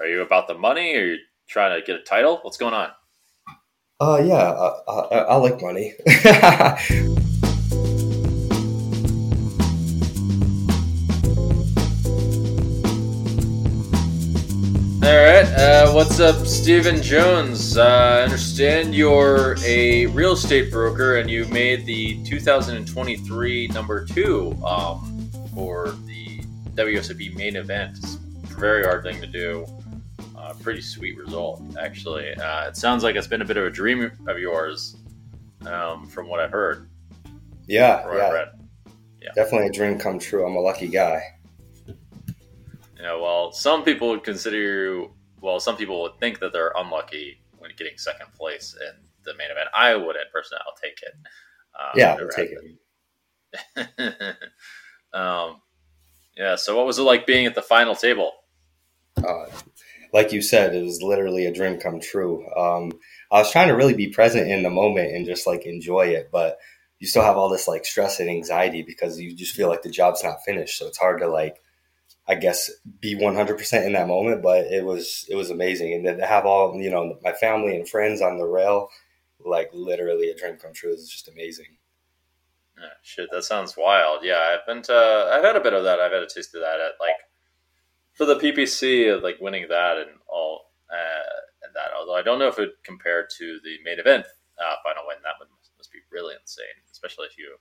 Are you about the money? Or are you trying to get a title? What's going on? Uh, yeah, uh, I, I like money. All right, uh, what's up, Steven Jones? Uh, I understand you're a real estate broker and you made the 2023 number two um, for the WSOP main event. It's a very hard thing to do. Pretty sweet result, actually. Uh, it sounds like it's been a bit of a dream of yours, um, from what I've heard. Yeah, yeah. yeah, definitely a dream come true. I'm a lucky guy. Yeah, well, some people would consider you. Well, some people would think that they're unlucky when getting second place in the main event. I wouldn't personally. I'll take it. Um, yeah, I'll take it. um, yeah. So, what was it like being at the final table? Uh, like you said, it was literally a dream come true. Um, I was trying to really be present in the moment and just like enjoy it, but you still have all this like stress and anxiety because you just feel like the job's not finished. So it's hard to like I guess be 100% in that moment, but it was it was amazing, and then to have all you know my family and friends on the rail, like literally a dream come true. It's just amazing. Shit, that sounds wild. Yeah, I've been to, I've had a bit of that. I've had a taste of that at like for the PPC of like winning that and all uh, and that. Although I don't know if it compared to the main event uh, final win, that would must be really insane, especially if you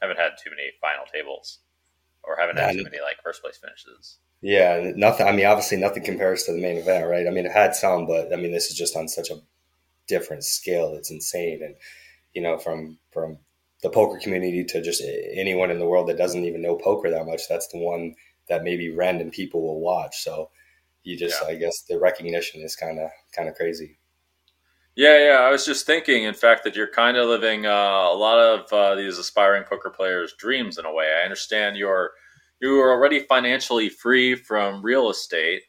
haven't had too many final tables or haven't had too many like first place finishes. Yeah, nothing. I mean, obviously, nothing compares to the main event, right? I mean, it had some, but I mean, this is just on such a different scale. It's insane, and you know, from from the poker community to just anyone in the world that doesn't even know poker that much, that's the one that maybe random people will watch. So you just, yeah. I guess, the recognition is kind of kind of crazy. Yeah, yeah. I was just thinking, in fact, that you're kind of living uh, a lot of uh, these aspiring poker players' dreams in a way. I understand you're you are already financially free from real estate,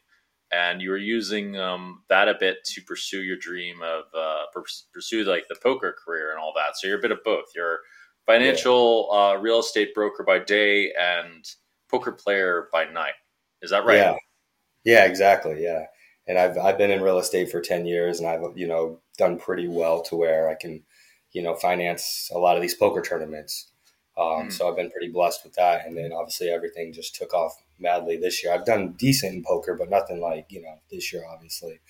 and you are using um, that a bit to pursue your dream of uh, pursue like the poker career and all that. So you're a bit of both. You're financial yeah. Uh, real estate broker by day and poker player by night. Is that right? Yeah. Yeah. Exactly. Yeah and I've I've been in real estate for ten years, and I've you know done pretty well to where I can, you know, finance a lot of these poker tournaments. Um, mm. So I've been pretty blessed with that, and then obviously everything just took off madly this year. I've done decent in poker, but nothing like you know this year, obviously.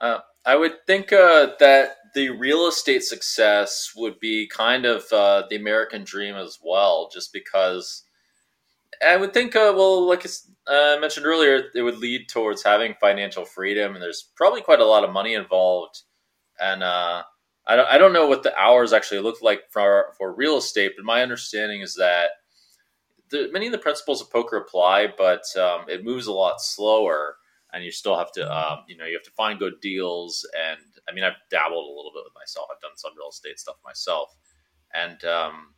Uh, I would think uh, that the real estate success would be kind of uh, the American dream as well, just because I would think, uh, well, like uh, I mentioned earlier, it would lead towards having financial freedom, and there's probably quite a lot of money involved. And uh, I don't, I don't know what the hours actually look like for for real estate, but my understanding is that the, many of the principles of poker apply, but um, it moves a lot slower, and you still have to, um, you know, you have to find good deals. And I mean, I've dabbled a little bit with myself. I've done some real estate stuff myself, and um,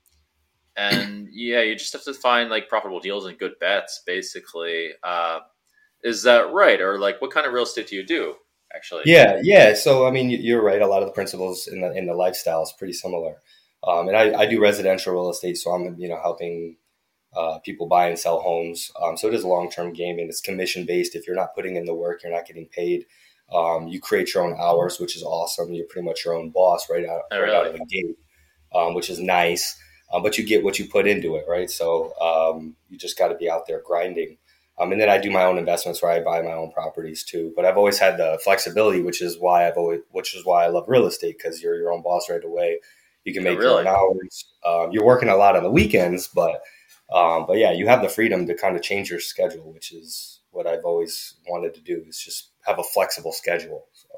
and yeah, you just have to find like profitable deals and good bets, basically. Uh, is that right, or like what kind of real estate do you do? Actually, yeah, yeah. So I mean, you're right. A lot of the principles in the in the lifestyle is pretty similar. Um, and I, I do residential real estate, so I'm you know helping uh, people buy and sell homes. Um, so it is a long term game, and it's commission based. If you're not putting in the work, you're not getting paid. Um, you create your own hours, which is awesome. You're pretty much your own boss right out, oh, right out of the gate, um, which is nice um, but you get what you put into it, right? So um, you just got to be out there grinding. Um, and then I do my own investments where I buy my own properties too. But I've always had the flexibility, which is why I've always, which is why I love real estate because you're your own boss right away. You can oh, make oh, really? your own hours. Um, you're working a lot on the weekends, but um, but yeah, you have the freedom to kind of change your schedule, which is what I've always wanted to do. Is just have a flexible schedule. So.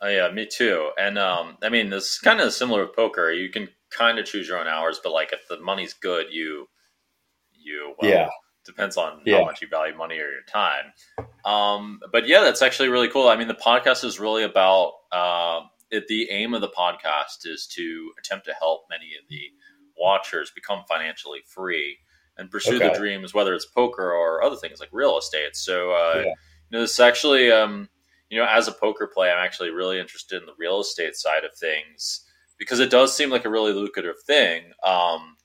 Oh yeah, me too. And um, I mean, it's kind of similar with poker. You can kind of choose your own hours, but like if the money's good, you you well, yeah depends on yeah. how much you value money or your time. Um, but yeah, that's actually really cool. I mean, the podcast is really about uh, it, the aim of the podcast is to attempt to help many of the watchers become financially free and pursue okay. the dreams, whether it's poker or other things like real estate. So, uh, yeah. you know, this actually, um, you know, as a poker player, I'm actually really interested in the real estate side of things because it does seem like a really lucrative thing. Um,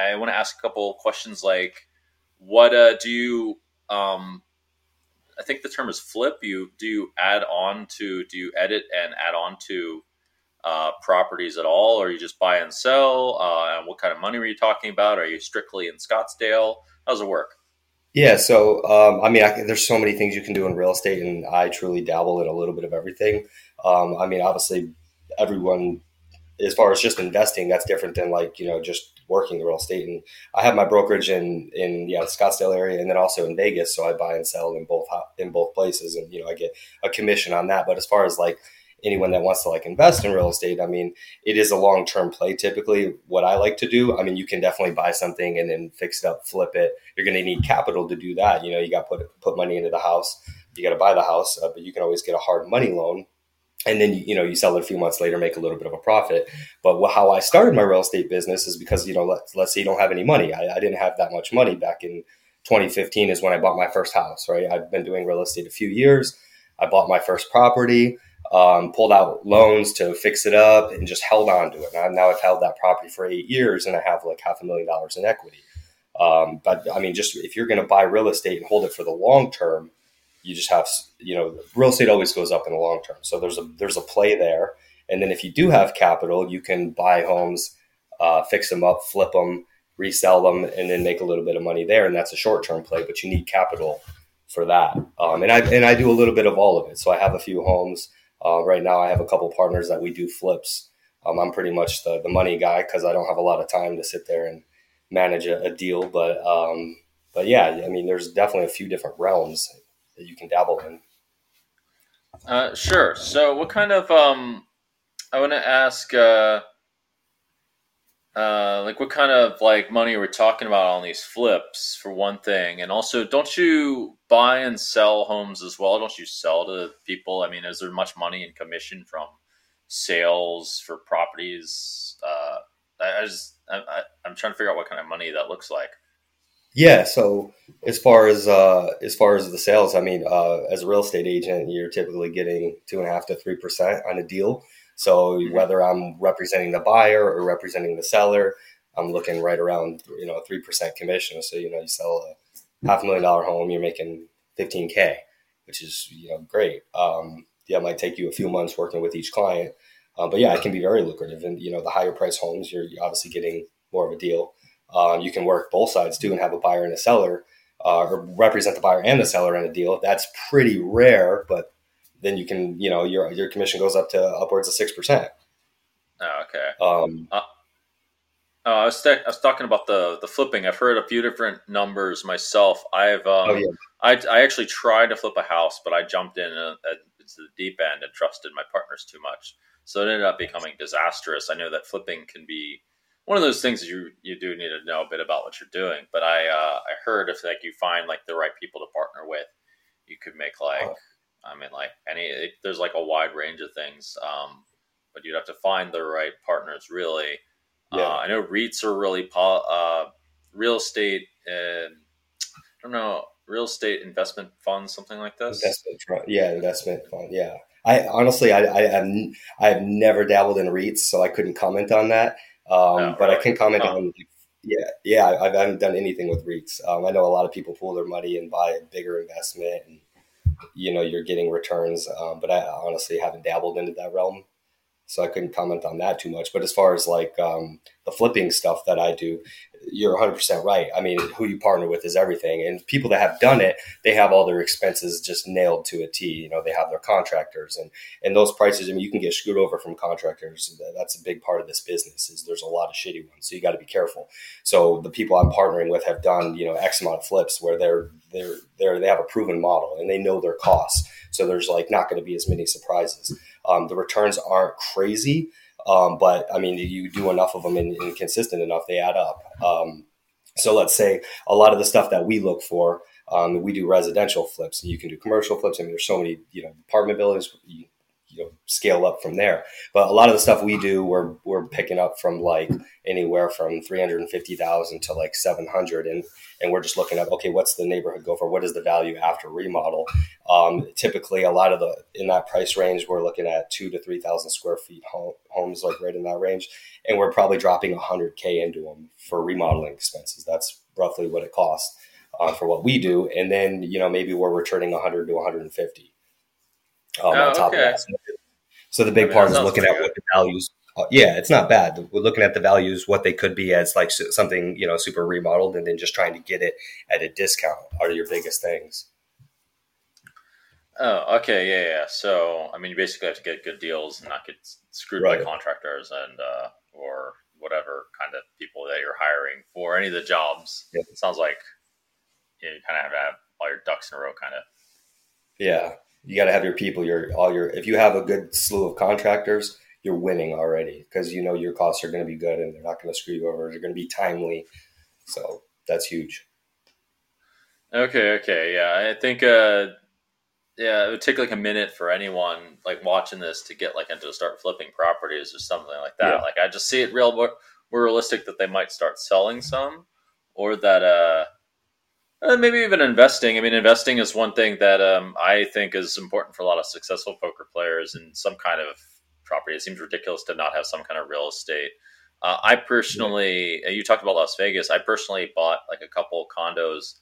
I want to ask a couple questions like, what uh, do you? Um, I think the term is flip. You do you add on to do you edit and add on to uh, properties at all, or you just buy and sell? Uh, and what kind of money are you talking about? Are you strictly in Scottsdale? How does it work? Yeah, so um, I mean, I, there's so many things you can do in real estate, and I truly dabble in a little bit of everything. Um, I mean, obviously, everyone, as far as just investing, that's different than like you know just working the real estate. And I have my brokerage in in yeah the Scottsdale area, and then also in Vegas, so I buy and sell in both in both places, and you know I get a commission on that. But as far as like anyone that wants to like invest in real estate, I mean, it is a long term play. Typically, what I like to do, I mean, you can definitely buy something and then fix it up, flip it. You're going to need capital to do that. You know, you got to put put money into the house. You got to buy the house, uh, but you can always get a hard money loan. And then you know you sell it a few months later, make a little bit of a profit. But how I started my real estate business is because you know let's let's say you don't have any money. I, I didn't have that much money back in 2015 is when I bought my first house. Right, I've been doing real estate a few years. I bought my first property um, pulled out loans to fix it up and just held on to it. Now, I've held that property for eight years and I have like half a million dollars in equity. Um, but I mean, just if you're going to buy real estate and hold it for the long term, you just have, you know, real estate always goes up in the long term. So there's a, there's a play there. And then if you do have capital, you can buy homes, uh, fix them up, flip them, resell them, and then make a little bit of money there. And that's a short term play, but you need capital for that. Um, and I, and I do a little bit of all of it. So I have a few homes uh, right now, I have a couple partners that we do flips. Um, I'm pretty much the, the money guy because I don't have a lot of time to sit there and manage a, a deal. But um, but yeah, I mean, there's definitely a few different realms that you can dabble in. Uh, sure. So, what kind of um, I want to ask. Uh, uh, like what kind of like money we're talking about on these flips for one thing, and also don't you buy and sell homes as well? Don't you sell to people? I mean, is there much money in commission from sales for properties? Uh, I, I just I, am trying to figure out what kind of money that looks like. Yeah. So as far as uh, as far as the sales, I mean, uh, as a real estate agent, you're typically getting two and a half to three percent on a deal. So mm-hmm. whether I'm representing the buyer or representing the seller, I'm looking right around you know three percent commission. So you know you sell a half million dollar home, you're making 15k, which is you know great. Um, yeah, it might take you a few months working with each client, uh, but yeah, it can be very lucrative. And you know the higher price homes, you're obviously getting more of a deal. Um, you can work both sides too and have a buyer and a seller, uh, or represent the buyer and the seller in a deal. That's pretty rare, but then you can, you know, your your commission goes up to upwards of six percent. Oh, okay. Um, uh, oh, I was I was talking about the the flipping. I've heard a few different numbers myself. I've um, oh, yeah. I I actually tried to flip a house, but I jumped in uh, at, the deep end and trusted my partners too much, so it ended up becoming disastrous. I know that flipping can be one of those things you you do need to know a bit about what you're doing. But I uh, I heard if like you find like the right people to partner with, you could make like. Oh I mean, like any, it, there's like a wide range of things, um, but you'd have to find the right partners. Really, yeah. Uh, I know REITs are really po- uh, real estate. and I don't know real estate investment funds, something like this. Investment, yeah, investment fund. Yeah, I honestly, I, I have, I have never dabbled in REITs, so I couldn't comment on that. Um, no, but really? I can comment oh. on. Yeah, yeah, I, I, haven't done anything with REITs. Um, I know a lot of people pool their money and buy a bigger investment and you know you're getting returns. Um, but I honestly haven't dabbled into that realm, so I couldn't comment on that too much. But as far as like um, the flipping stuff that I do, you're 100% right. I mean, who you partner with is everything. And people that have done it, they have all their expenses just nailed to a T. You know, they have their contractors and, and those prices. I mean, you can get screwed over from contractors. That's a big part of this business is there's a lot of shitty ones. So you got to be careful. So the people I'm partnering with have done, you know, X amount of flips where they're, they're, they're, they have a proven model and they know their costs. So there's like not going to be as many surprises. Um, the returns aren't crazy um, but I mean, you do enough of them and, and consistent enough, they add up. Um, so let's say a lot of the stuff that we look for, um, we do residential flips. You can do commercial flips. I mean, there's so many, you know, apartment buildings. You, you know scale up from there. But a lot of the stuff we do, we're we're picking up from like anywhere from three hundred and fifty thousand to like seven hundred, and and we're just looking at okay, what's the neighborhood go for? What is the value after remodel? Um, typically, a lot of the in that price range, we're looking at two to three thousand square feet home, homes, like right in that range, and we're probably dropping hundred k into them for remodeling expenses. That's roughly what it costs. uh, for what we do, and then you know maybe we're returning 100 to 150 um, oh, on top okay. of that. So the big I mean, part is looking at what the values. Uh, yeah, it's not bad. We're looking at the values, what they could be as like something you know super remodeled, and then just trying to get it at a discount are your biggest things. Oh, okay, yeah, yeah. So, I mean, you basically have to get good deals and not get screwed right. by contractors and uh, or whatever kind of people that you're hiring for any of the jobs. It sounds like you, know, you kind of have to have all your ducks in a row, kind of. Yeah, you got to have your people. Your all your if you have a good slew of contractors, you're winning already because you know your costs are going to be good and they're not going to screw you over. They're going to be timely, so that's huge. Okay, okay, yeah, I think uh, yeah, it would take like a minute for anyone like watching this to get like into start flipping properties or something like that. Yeah. Like I just see it real more, more realistic that they might start selling some, or that uh, uh, maybe even investing. I mean, investing is one thing that um, I think is important for a lot of successful poker players and some kind of property. It seems ridiculous to not have some kind of real estate. Uh, I personally, yeah. you talked about Las Vegas. I personally bought like a couple condos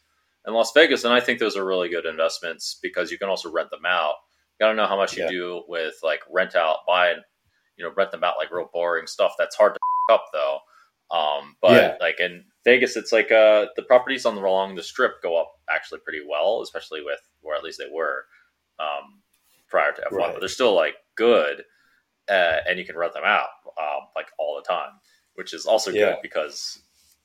in Las Vegas, and I think those are really good investments because you can also rent them out. You got to know how much you yeah. do with like rent out, buy, you know, rent them out like real boring stuff. That's hard to up though. Um, but yeah. like in Vegas, it's like uh, the properties on the along the strip go up actually pretty well, especially with or at least they were um, prior to F1. Right. But they're still like good, uh, and you can rent them out um, like all the time, which is also yeah. good because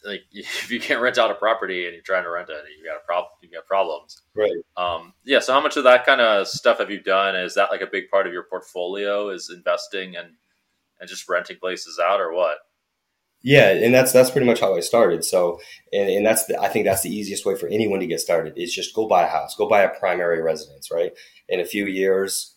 like if you can't rent out a property and you're trying to rent it, you got a problem. You got problems. Right. Um, yeah. So how much of that kind of stuff have you done? Is that like a big part of your portfolio? Is investing and and just renting places out, or what? Yeah, and that's that's pretty much how I started. So, and, and that's the, I think that's the easiest way for anyone to get started is just go buy a house, go buy a primary residence, right? In a few years,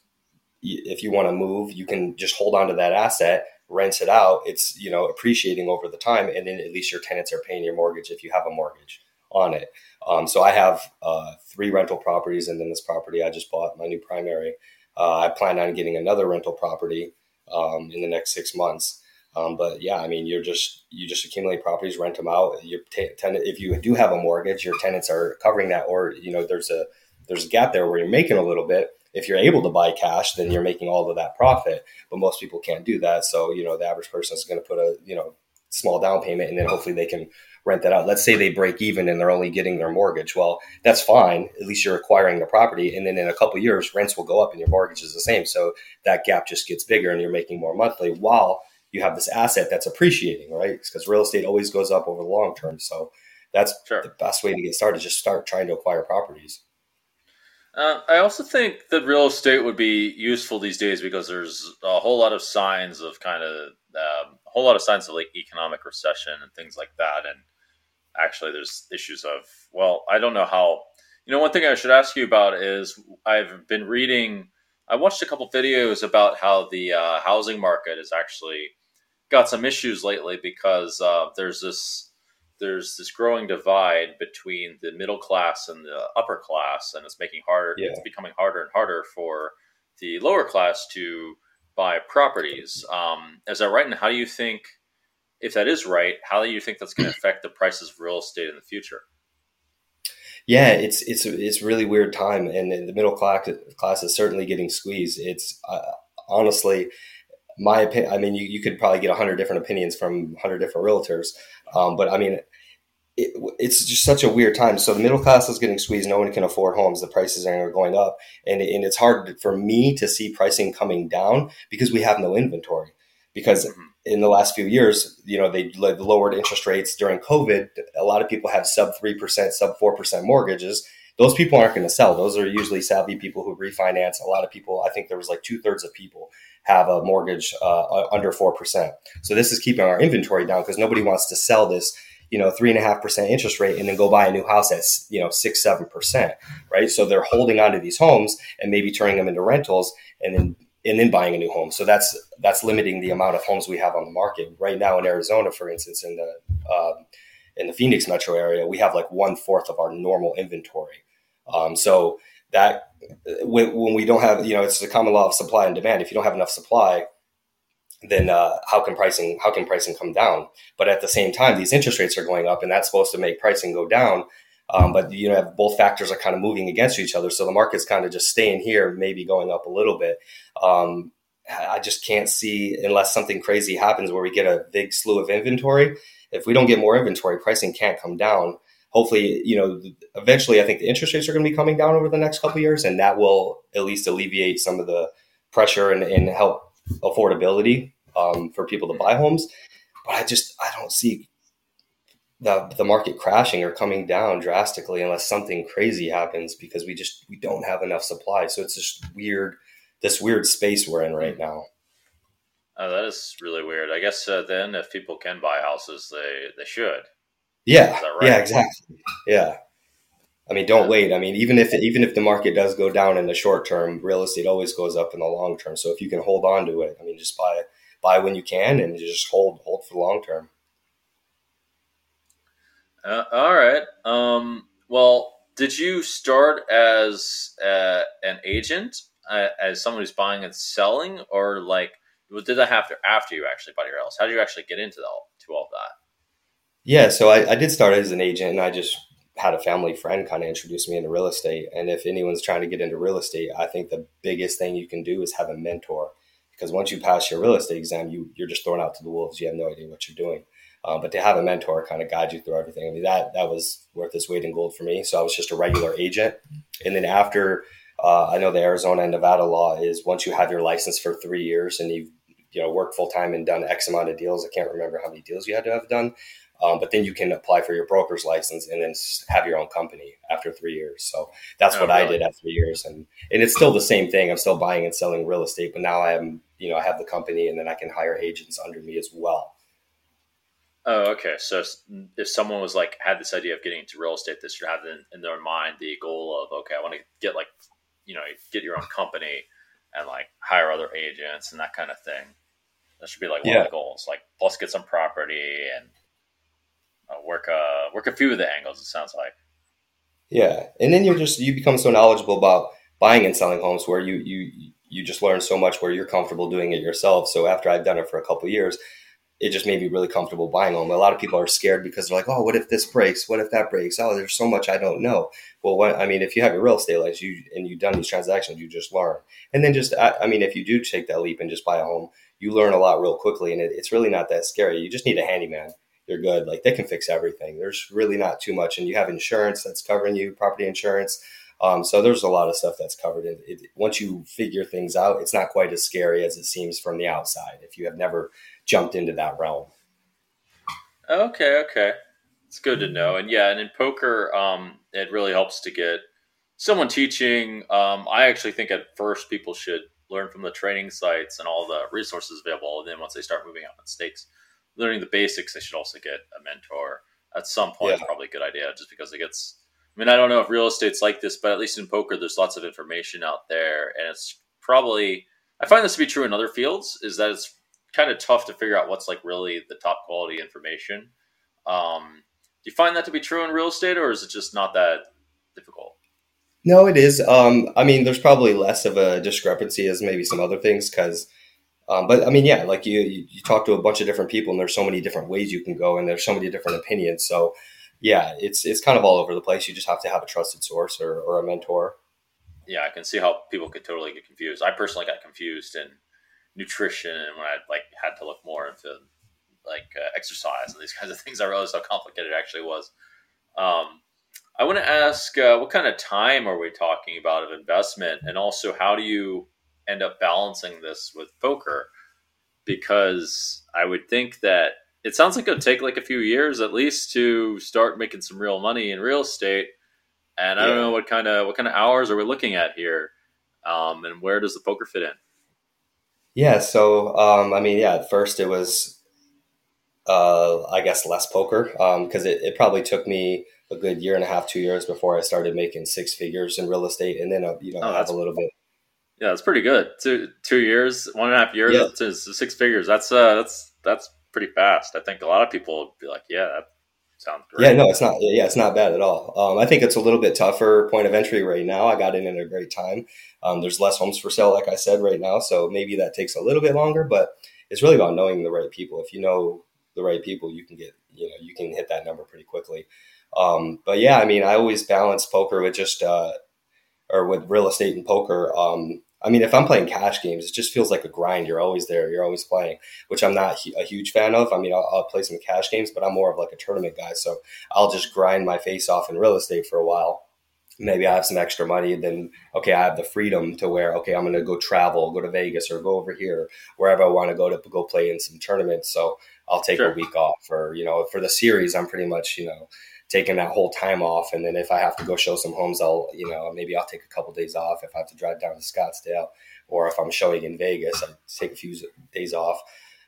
if you want to move, you can just hold on to that asset rents it out, it's you know appreciating over the time, and then at least your tenants are paying your mortgage if you have a mortgage on it. Um, so I have uh, three rental properties, and then this property I just bought, my new primary. Uh, I plan on getting another rental property um, in the next six months. Um, but yeah, I mean, you're just you just accumulate properties, rent them out. Your t- tenant, if you do have a mortgage, your tenants are covering that, or you know, there's a there's a gap there where you're making a little bit, if you're able to buy cash, then you're making all of that profit. But most people can't do that. So, you know, the average person is going to put a, you know, small down payment and then hopefully they can rent that out. Let's say they break even and they're only getting their mortgage. Well, that's fine. At least you're acquiring the property. And then in a couple years, rents will go up and your mortgage is the same. So that gap just gets bigger and you're making more monthly while you have this asset that's appreciating, right? Because real estate always goes up over the long term. So that's sure. the best way to get started. Just start trying to acquire properties. Uh, I also think that real estate would be useful these days because there's a whole lot of signs of kind of um, a whole lot of signs of like economic recession and things like that. And actually, there's issues of well, I don't know how. You know, one thing I should ask you about is I've been reading. I watched a couple videos about how the uh, housing market is actually got some issues lately because uh, there's this there's this growing divide between the middle class and the upper class, and it's making harder. Yeah. It's becoming harder and harder for the lower class to buy properties. Um, is that right? And how do you think, if that is right, how do you think that's going to affect the prices of real estate in the future? Yeah, it's it's it's really weird time, and the middle class class is certainly getting squeezed. It's uh, honestly my opinion. I mean, you, you could probably get a hundred different opinions from hundred different realtors. Um, but I mean, it, it's just such a weird time. So the middle class is getting squeezed. No one can afford homes. The prices are going up, and and it's hard for me to see pricing coming down because we have no inventory. Because mm-hmm. in the last few years, you know, they lowered interest rates during COVID. A lot of people have sub three percent, sub four percent mortgages. Those people aren't going to sell. Those are usually savvy people who refinance. A lot of people, I think there was like two thirds of people have a mortgage uh, under 4%. So this is keeping our inventory down because nobody wants to sell this, you know, three and a half percent interest rate and then go buy a new house at, you know, six, 7%, right? So they're holding onto these homes and maybe turning them into rentals and then, and then buying a new home. So that's, that's limiting the amount of homes we have on the market right now in Arizona, for instance, in the, uh, in the Phoenix metro area, we have like one fourth of our normal inventory. Um, so that when, we don't have, you know, it's a common law of supply and demand. If you don't have enough supply, then uh, how can pricing how can pricing come down? But at the same time, these interest rates are going up, and that's supposed to make pricing go down. Um, but you know, both factors are kind of moving against each other, so the market's kind of just staying here, maybe going up a little bit. Um, I just can't see unless something crazy happens where we get a big slew of inventory. If we don't get more inventory, pricing can't come down. Hopefully, you know, eventually, I think the interest rates are going to be coming down over the next couple years, and that will at least alleviate some of the pressure and, and help affordability um, for people to buy homes. But I just I don't see the the market crashing or coming down drastically unless something crazy happens because we just we don't have enough supply. So it's just weird this weird space we're in right now. Oh, that is really weird. I guess uh, then if people can buy houses, they they should. Yeah. Right? Yeah. Exactly. Yeah. I mean, don't wait. I mean, even if even if the market does go down in the short term, real estate always goes up in the long term. So if you can hold on to it, I mean, just buy buy when you can and just hold hold for the long term. Uh, all right. Um, well, did you start as uh, an agent, uh, as someone who's buying and selling, or like did that happen after you actually bought your house? How did you actually get into all to all that? Yeah, so I, I did start as an agent, and I just had a family friend kind of introduce me into real estate. And if anyone's trying to get into real estate, I think the biggest thing you can do is have a mentor because once you pass your real estate exam, you you're just thrown out to the wolves. You have no idea what you're doing. Uh, but to have a mentor kind of guide you through everything, I mean that that was worth its weight in gold for me. So I was just a regular agent, and then after uh, I know the Arizona and Nevada law is once you have your license for three years and you've you know worked full time and done X amount of deals. I can't remember how many deals you had to have done, um, but then you can apply for your broker's license and then have your own company after three years. So that's oh, what really? I did at three years, and and it's still the same thing. I'm still buying and selling real estate, but now I am you know I have the company, and then I can hire agents under me as well. Oh, okay. So if someone was like had this idea of getting into real estate, this should have in, in their mind the goal of okay, I want to get like you know get your own company and like hire other agents and that kind of thing. That should be like one yeah. of the goals. Like plus get some property and work uh work a few of the angles. It sounds like. Yeah, and then you're just you become so knowledgeable about buying and selling homes where you you you just learn so much where you're comfortable doing it yourself. So after I've done it for a couple years, it just made me really comfortable buying them. A lot of people are scared because they're like, "Oh, what if this breaks? What if that breaks? Oh, there's so much I don't know." Well, what, I mean, if you have your real estate license, you and you've done these transactions, you just learn. And then just, I, I, mean, if you do take that leap and just buy a home, you learn a lot real quickly, and it, it's really not that scary. You just need a handyman you're good. Like they can fix everything. There's really not too much, and you have insurance that's covering you, property insurance. Um, so there's a lot of stuff that's covered. And it, once you figure things out, it's not quite as scary as it seems from the outside. If you have never jumped into that realm. Okay, okay, it's good to know. And yeah, and in poker, um, it really helps to get someone teaching. Um, I actually think at first people should learn from the training sites and all the resources available, and then once they start moving out in stakes learning the basics, they should also get a mentor at some point. Yeah. Probably a good idea, just because it gets. I mean, I don't know if real estate's like this, but at least in poker, there's lots of information out there, and it's probably. I find this to be true in other fields. Is that it's kind of tough to figure out what's like really the top quality information. Um, do you find that to be true in real estate, or is it just not that difficult? No, it is. Um, I mean, there's probably less of a discrepancy as maybe some other things because um, but I mean, yeah, like you, you, you talk to a bunch of different people, and there's so many different ways you can go, and there's so many different opinions. So, yeah, it's it's kind of all over the place. You just have to have a trusted source or, or a mentor. Yeah, I can see how people could totally get confused. I personally got confused in nutrition, and when I like had to look more into like uh, exercise and these kinds of things, I realized how complicated it actually was. Um, I want to ask, uh, what kind of time are we talking about of investment, and also how do you end up balancing this with poker because I would think that it sounds like it would take like a few years at least to start making some real money in real estate. And I yeah. don't know what kind of what kind of hours are we looking at here, um, and where does the poker fit in? Yeah, so um, I mean, yeah, at first it was, uh, I guess, less poker because um, it, it probably took me a good year and a half, two years before I started making six figures in real estate, and then uh, you know oh, have a little bit yeah, that's pretty good. Two two years, one and a half years yeah. to six figures. That's uh, that's that's pretty fast. I think a lot of people would be like, yeah, that sounds great. Yeah, no, it's not. Yeah, it's not bad at all. Um, I think it's a little bit tougher point of entry right now. I got in at a great time. Um, there's less homes for sale, like I said, right now, so maybe that takes a little bit longer. But it's really about knowing the right people. If you know the right people, you can get you know you can hit that number pretty quickly. Um, but yeah, I mean, I always balance poker with just uh, or with real estate and poker. Um, I mean, if I'm playing cash games, it just feels like a grind. You're always there. You're always playing, which I'm not a huge fan of. I mean, I'll, I'll, play some cash games, but I'm more of like a tournament guy. So I'll just grind my face off in real estate for a while. Maybe I have some extra money. Then, okay, I have the freedom to where, okay, I'm going to go travel, go to Vegas or go over here, wherever I want to go to go play in some tournaments. So I'll take sure. a week off or, you know, for the series, I'm pretty much, you know, taking that whole time off. And then if I have to go show some homes, I'll, you know, maybe I'll take a couple days off if I have to drive down to Scottsdale or if I'm showing in Vegas, I take a few days off,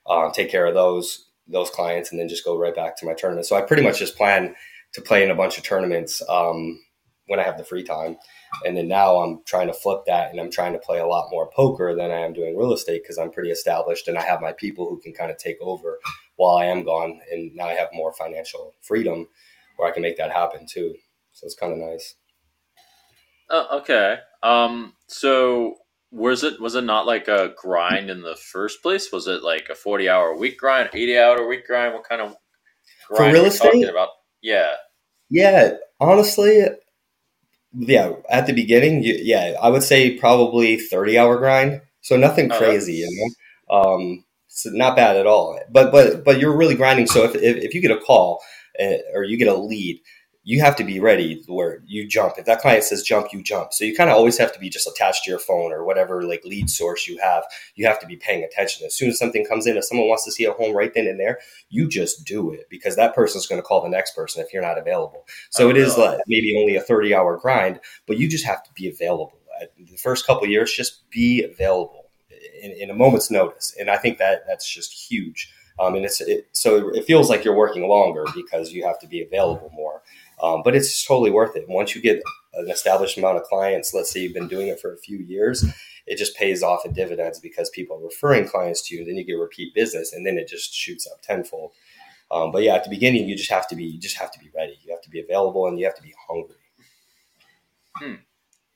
um, take care of those, those clients and then just go right back to my tournament. So I pretty much just plan to play in a bunch of tournaments, um, when I have the free time. And then now I'm trying to flip that and I'm trying to play a lot more poker than I am doing real estate because I'm pretty established and I have my people who can kind of take over while I am gone. And now I have more financial freedom where I can make that happen too. So it's kind of nice. Oh, okay. Um, so was it was it not like a grind in the first place? Was it like a forty hour week grind, eighty hour week grind? What kind of grind for real estate? About? Yeah, yeah. Honestly, yeah. At the beginning, yeah, I would say probably thirty hour grind. So nothing oh, crazy, oh, you know. Um, so not bad at all. But but but you're really grinding. So if if, if you get a call Eh, or you get a lead, you have to be ready where you jump. If that client says jump, you jump. So you kind of always have to be just attached to your phone or whatever like lead source you have. You have to be paying attention. As soon as something comes in, if someone wants to see a home right then and there, you just do it because that person's going to call the next person if you're not available. So oh, it is like maybe only a 30 hour grind, but you just have to be available. The first couple years, just be available in, in, a moment's notice. And I think that that's just huge. Um, and it's it, so it feels like you're working longer because you have to be available more. Um, but it's totally worth it. Once you get an established amount of clients, let's say you've been doing it for a few years, it just pays off in dividends because people are referring clients to you. Then you get repeat business, and then it just shoots up tenfold. Um, but yeah, at the beginning, you just have to be you just have to be ready. You have to be available, and you have to be hungry. Hmm.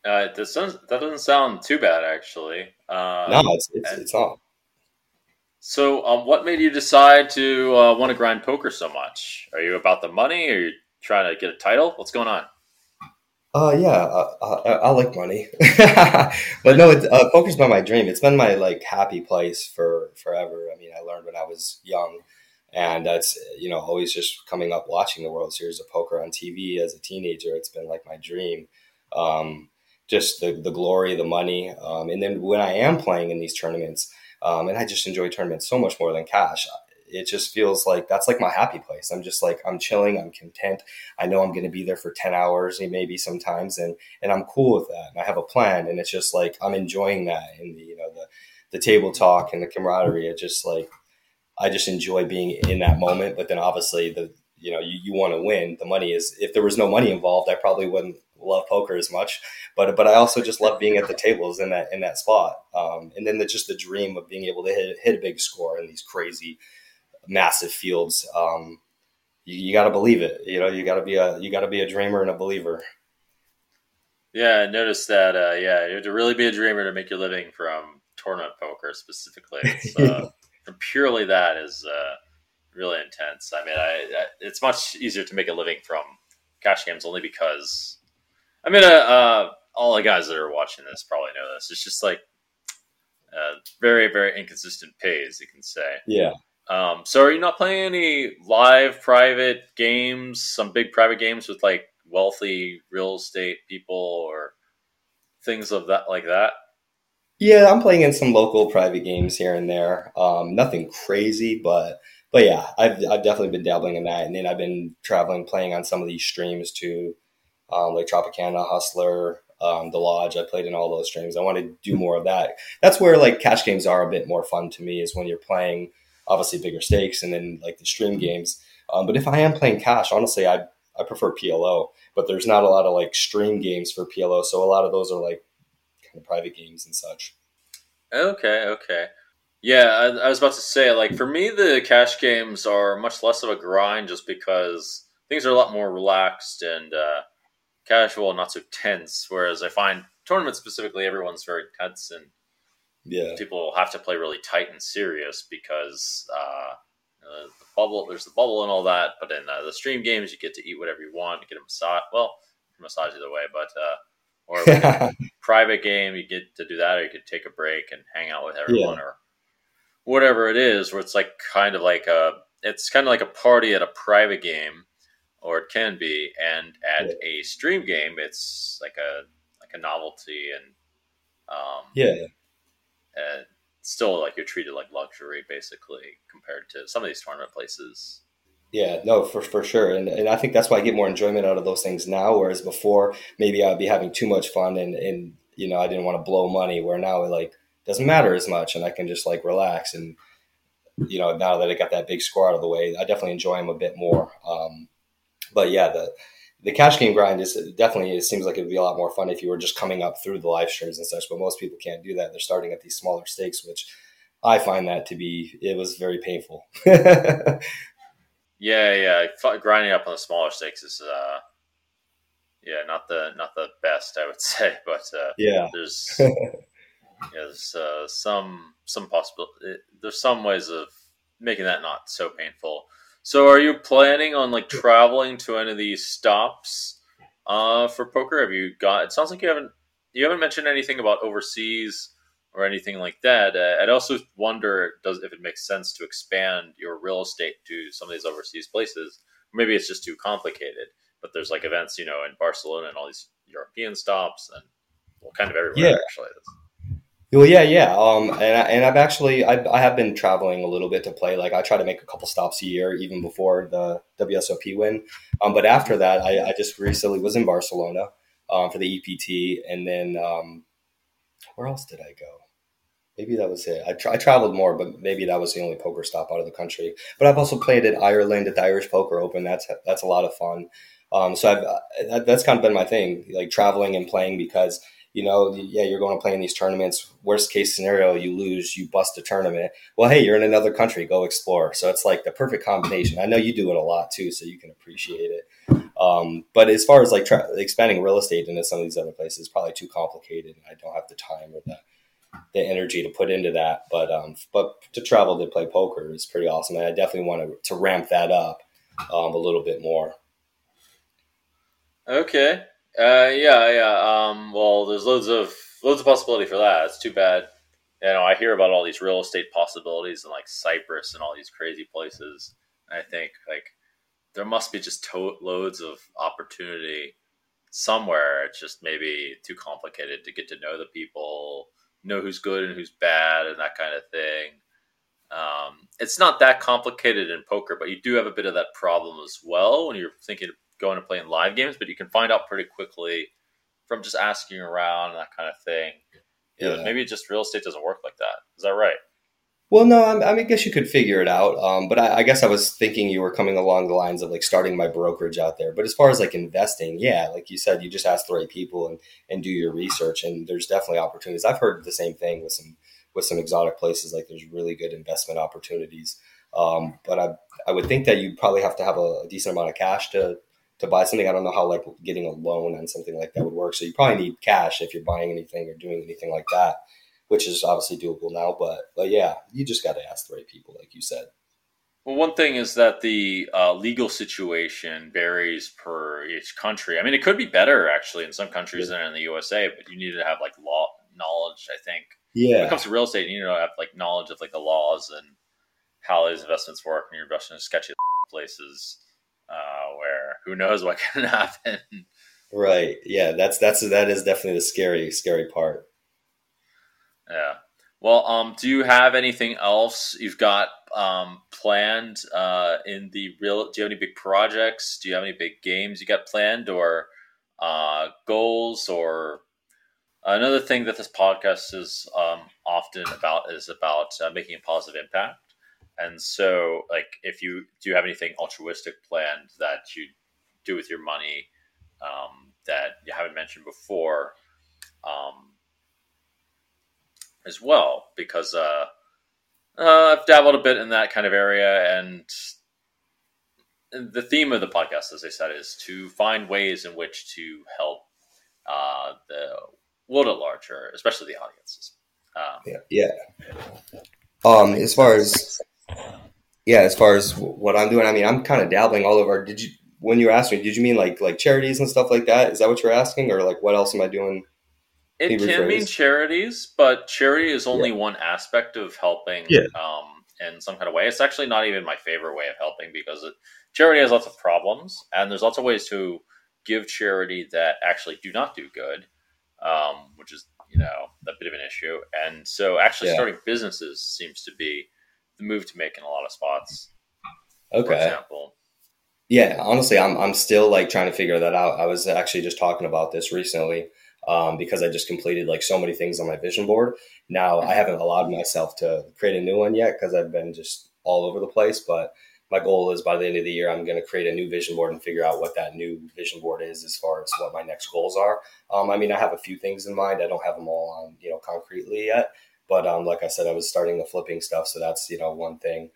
Uh, that sounds that doesn't sound too bad actually. Uh, no, it's it's, and, it's not. So, um, what made you decide to uh, want to grind poker so much? Are you about the money? Are you trying to get a title? What's going on? Uh, yeah, uh, uh, I like money, but no, it, uh, poker's been my dream. It's been my like happy place for forever. I mean, I learned when I was young, and that's you know always just coming up watching the World Series of Poker on TV as a teenager. It's been like my dream. Um, just the the glory, the money, um, and then when I am playing in these tournaments um, and I just enjoy tournaments so much more than cash. It just feels like that's like my happy place. I'm just like I'm chilling. I'm content. I know I'm going to be there for ten hours, maybe sometimes, and and I'm cool with that. And I have a plan, and it's just like I'm enjoying that. And the you know the the table talk and the camaraderie. It just like I just enjoy being in that moment. But then obviously the you know you, you want to win. The money is if there was no money involved, I probably wouldn't love poker as much, but but I also just love being at the tables in that in that spot. Um, and then the, just the dream of being able to hit hit a big score in these crazy, massive fields. Um, you, you got to believe it. You know, you got to be a you got to be a dreamer and a believer. Yeah, I noticed that. Uh, yeah, you have to really be a dreamer to make your living from tournament poker specifically. It's, uh, purely that is uh, really intense. I mean, I, I, it's much easier to make a living from cash games only because I mean, uh, uh, all the guys that are watching this probably know this. It's just like uh, very, very inconsistent pays, you can say. Yeah. Um, so, are you not playing any live private games? Some big private games with like wealthy real estate people or things of that like that? Yeah, I'm playing in some local private games here and there. Um, nothing crazy, but but yeah, I've I've definitely been dabbling in that, and then I've been traveling, playing on some of these streams too um, like Tropicana, Hustler, um, The Lodge. I played in all those streams. I want to do more of that. That's where like cash games are a bit more fun to me is when you're playing obviously bigger stakes and then like the stream games. Um, but if I am playing cash, honestly, I I prefer PLO. But there's not a lot of like stream games for PLO, so a lot of those are like kind of private games and such. Okay, okay. Yeah, I, I was about to say, like, for me, the cash games are much less of a grind just because things are a lot more relaxed and uh, casual, not so tense. Whereas I find tournaments specifically, everyone's very tense and yeah, people have to play really tight and serious because uh, uh, the bubble. There's the bubble and all that, but in uh, the stream games, you get to eat whatever you want. You get a massage. Well, massage either way, but uh, or like a private game, you get to do that, or you could take a break and hang out with everyone, yeah. or whatever it is. Where it's like kind of like a, it's kind of like a party at a private game, or it can be, and at yeah. a stream game, it's like a like a novelty and um, yeah, and still like you're treated like luxury basically compared to some of these tournament places. Yeah, no, for, for sure. And, and I think that's why I get more enjoyment out of those things now. Whereas before, maybe I'd be having too much fun and, and you know, I didn't want to blow money where now it like doesn't matter as much and I can just like relax. And, you know, now that I got that big score out of the way, I definitely enjoy them a bit more. Um, but yeah, the, the cash game grind is definitely, it seems like it'd be a lot more fun if you were just coming up through the live streams and such, but most people can't do that. They're starting at these smaller stakes, which I find that to be, it was very painful. Yeah, yeah. Grinding up on the smaller stakes is, uh, yeah, not the not the best, I would say. But uh, yeah, there's yeah, there's uh, some some possible. There's some ways of making that not so painful. So, are you planning on like traveling to any of these stops uh, for poker? Have you got? It sounds like you haven't. You haven't mentioned anything about overseas or anything like that. Uh, I'd also wonder does if it makes sense to expand your real estate to some of these overseas places. Maybe it's just too complicated. But there's like events, you know, in Barcelona and all these European stops and well, kind of everywhere yeah. actually. Well, yeah, yeah. Um, and, I, and I've actually I, I have been traveling a little bit to play. Like I try to make a couple stops a year, even before the WSOP win. Um, but after that, I, I just recently was in Barcelona um, for the EPT, and then um, where else did I go? maybe that was it. I, tra- I, traveled more, but maybe that was the only poker stop out of the country. But I've also played at Ireland at the Irish Poker Open. That's that's a lot of fun. Um, so I've, that, that's kind of been my thing, like traveling and playing because you know, yeah, you're going to play in these tournaments. Worst case scenario, you lose, you bust a tournament. Well, hey, you're in another country, go explore. So it's like the perfect combination. I know you do it a lot too, so you can appreciate it. Um, but as far as like tra- expanding real estate into some of these other places, probably too complicated. I don't have the time or the the energy to put into that. But um, but to travel to play poker is pretty awesome, and I definitely want to, to ramp that up um, a little bit more. Okay. Uh, yeah, yeah. Um, well, there's loads of loads of possibility for that. It's too bad. You know, I hear about all these real estate possibilities in like Cyprus and all these crazy places. And I think like there must be just to- loads of opportunity somewhere. It's just maybe too complicated to get to know the people know who's good and who's bad and that kind of thing. Um, it's not that complicated in poker, but you do have a bit of that problem as well when you're thinking of going to play in live games. But you can find out pretty quickly from just asking around and that kind of thing. You yeah. know, maybe just real estate doesn't work like that. Is that right? Well, no, I, mean, I guess you could figure it out. Um, but I, I, guess I was thinking you were coming along the lines of like starting my brokerage out there. But as far as like investing, yeah, like you said, you just ask the right people and, and do your research. And there's definitely opportunities. I've heard the same thing with some with some exotic places. Like there's really good investment opportunities. Um, but I I would think that you probably have to have a, a decent amount of cash to to buy something. I don't know how like getting a loan on something like that would work. So you probably need cash if you're buying anything or doing anything like that which is obviously doable now. But but yeah, you just got to ask the right people, like you said. Well, one thing is that the uh, legal situation varies per each country. I mean, it could be better actually in some countries yeah. than in the USA, but you need to have like law knowledge. I think. Yeah. When it comes to real estate, you need to have like knowledge of like the laws and how these investments work, when you're investing in sketchy places uh, where who knows what can happen. Right. Yeah. That's that's that is definitely the scary scary part. Yeah. Well, um, do you have anything else you've got um, planned uh, in the real? Do you have any big projects? Do you have any big games you got planned, or uh, goals, or another thing that this podcast is um, often about is about uh, making a positive impact. And so, like, if you do you have anything altruistic planned that you do with your money um, that you haven't mentioned before? Um, as well because uh, uh, I've dabbled a bit in that kind of area, and the theme of the podcast, as I said, is to find ways in which to help uh, the world at large, or especially the audiences. Um, yeah, yeah. Um, as far as yeah, as far as what I'm doing, I mean, I'm kind of dabbling all over. Did you when you asked me, did you mean like like charities and stuff like that? Is that what you're asking, or like what else am I doing? It can, can mean charities, but charity is only yeah. one aspect of helping. Yeah. Um, in some kind of way. It's actually not even my favorite way of helping because it, charity has lots of problems, and there's lots of ways to give charity that actually do not do good, um, which is you know a bit of an issue. And so, actually, yeah. starting businesses seems to be the move to make in a lot of spots. Okay. For example. Yeah, honestly, I'm I'm still like trying to figure that out. I was actually just talking about this recently um, because I just completed like so many things on my vision board. Now I haven't allowed myself to create a new one yet because I've been just all over the place. But my goal is by the end of the year, I'm going to create a new vision board and figure out what that new vision board is as far as what my next goals are. Um, I mean, I have a few things in mind. I don't have them all on you know concretely yet, but um, like I said, I was starting the flipping stuff, so that's you know one thing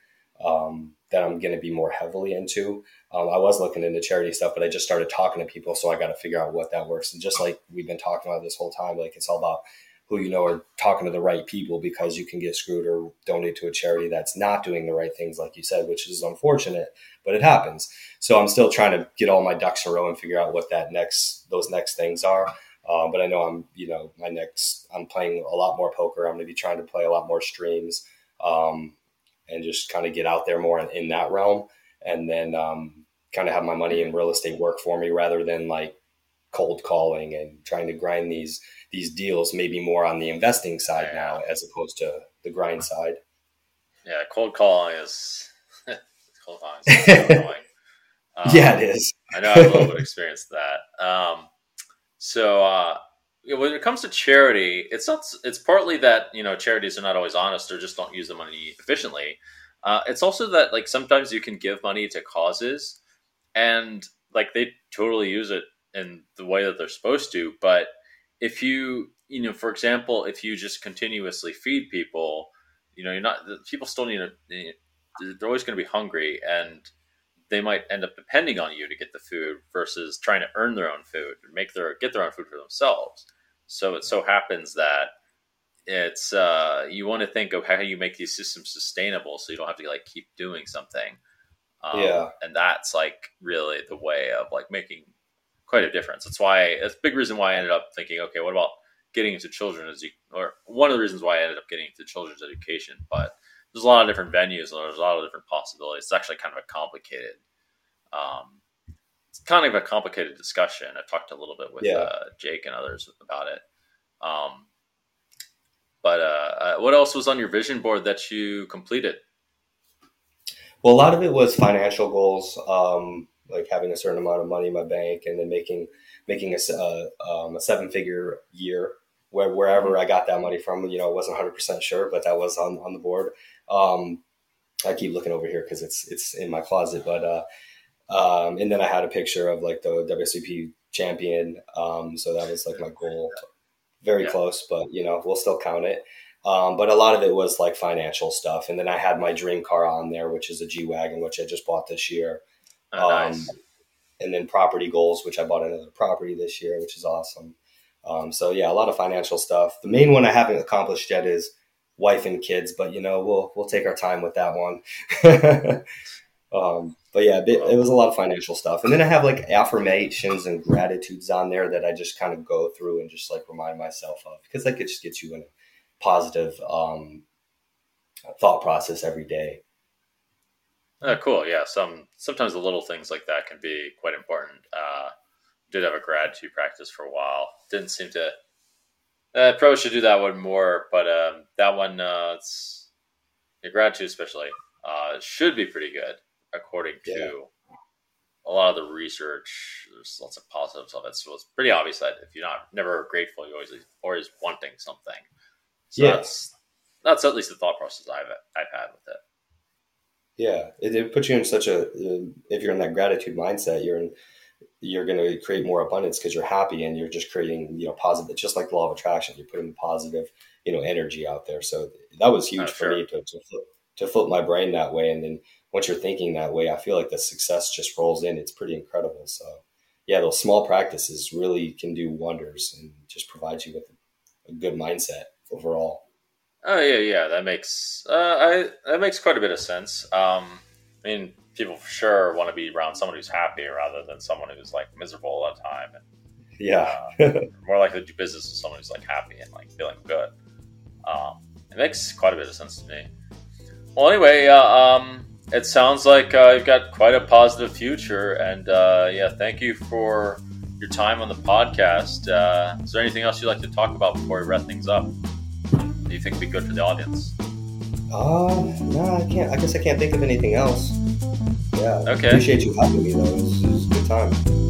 um, that I'm going to be more heavily into. Um, I was looking into charity stuff, but I just started talking to people, so I got to figure out what that works. And just like we've been talking about this whole time, like it's all about who you know are talking to the right people because you can get screwed or donate to a charity that's not doing the right things, like you said, which is unfortunate, but it happens. So I'm still trying to get all my ducks in a row and figure out what that next those next things are. Um, but I know I'm, you know, my next I'm playing a lot more poker. I'm going to be trying to play a lot more streams. Um, and just kind of get out there more in, in that realm and then um, kind of have my money in real estate work for me rather than like cold calling and trying to grind these these deals maybe more on the investing side yeah. now as opposed to the grind side yeah cold calling is cold calling is annoying um, yeah it is i know i have a little bit of experience with that um, so uh, when it comes to charity, it's not. It's partly that you know charities are not always honest or just don't use the money efficiently. Uh, it's also that like sometimes you can give money to causes, and like they totally use it in the way that they're supposed to. But if you you know, for example, if you just continuously feed people, you know, you're not people still need to. They're always going to be hungry, and they might end up depending on you to get the food versus trying to earn their own food and make their get their own food for themselves. So it so happens that it's uh, you want to think of how you make these systems sustainable, so you don't have to like keep doing something. Um, yeah, and that's like really the way of like making quite a difference. That's why it's a big reason why I ended up thinking, okay, what about getting into children's or one of the reasons why I ended up getting into children's education. But there's a lot of different venues and there's a lot of different possibilities. It's actually kind of a complicated um, it's kind of a complicated discussion. I've talked a little bit with yeah. uh, Jake and others about it. Um, but uh, uh, what else was on your vision board that you completed? Well, a lot of it was financial goals, um, like having a certain amount of money in my bank, and then making making a, uh, um, a seven figure year where, wherever mm-hmm. I got that money from. You know, I wasn't 100 percent sure, but that was on on the board. Um, I keep looking over here because it's it's in my closet, but uh, um, and then I had a picture of like the WSOP champion. Um, so that was like my goal. Very yeah. close, but you know, we'll still count it. Um, but a lot of it was like financial stuff. And then I had my dream car on there, which is a G Wagon, which I just bought this year. Oh, nice. Um, and then property goals, which I bought another property this year, which is awesome. Um, so yeah, a lot of financial stuff. The main one I haven't accomplished yet is wife and kids, but you know, we'll, we'll take our time with that one. Um, but yeah, it, it, was a lot of financial stuff. And then I have like affirmations and gratitudes on there that I just kind of go through and just like remind myself of because that just gets you in a positive um, thought process every day. Uh, cool. Yeah. Some sometimes the little things like that can be quite important. Uh, did have a gratitude practice for a while. Didn't seem to. I uh, probably should do that one more, but um, that one, uh, it's yeah, gratitude especially uh, should be pretty good according to yeah. a lot of the research. There's lots of positives of it, so it's pretty obvious that if you're not never grateful, you're always always wanting something. So yeah. that's that's at least the thought process I've I've had with it. Yeah, it, it puts you in such a if you're in that gratitude mindset, you're in you're going to create more abundance because you're happy and you're just creating you know positive just like the law of attraction you're putting positive you know energy out there so that was huge oh, for sure. me to, to flip to flip my brain that way and then once you're thinking that way, I feel like the success just rolls in. It's pretty incredible. So, yeah, those small practices really can do wonders and just provide you with a good mindset overall. Oh yeah, yeah, that makes uh, I that makes quite a bit of sense. Um, I mean, people for sure want to be around someone who's happy rather than someone who's like miserable all the time. And, Yeah. uh, more likely to do business with someone who's like happy and like feeling good. Um, it makes quite a bit of sense to me. Well, anyway, uh, um, it sounds like uh, you've got quite a positive future, and uh, yeah, thank you for your time on the podcast. Uh, is there anything else you'd like to talk about before we wrap things up? Do you think would be good for the audience? Uh, no, I can't. I guess I can't think of anything else. Yeah. Okay. Appreciate you having me though. It was, it was a good time.